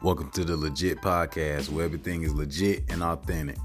Welcome to the Legit Podcast, where everything is legit and authentic.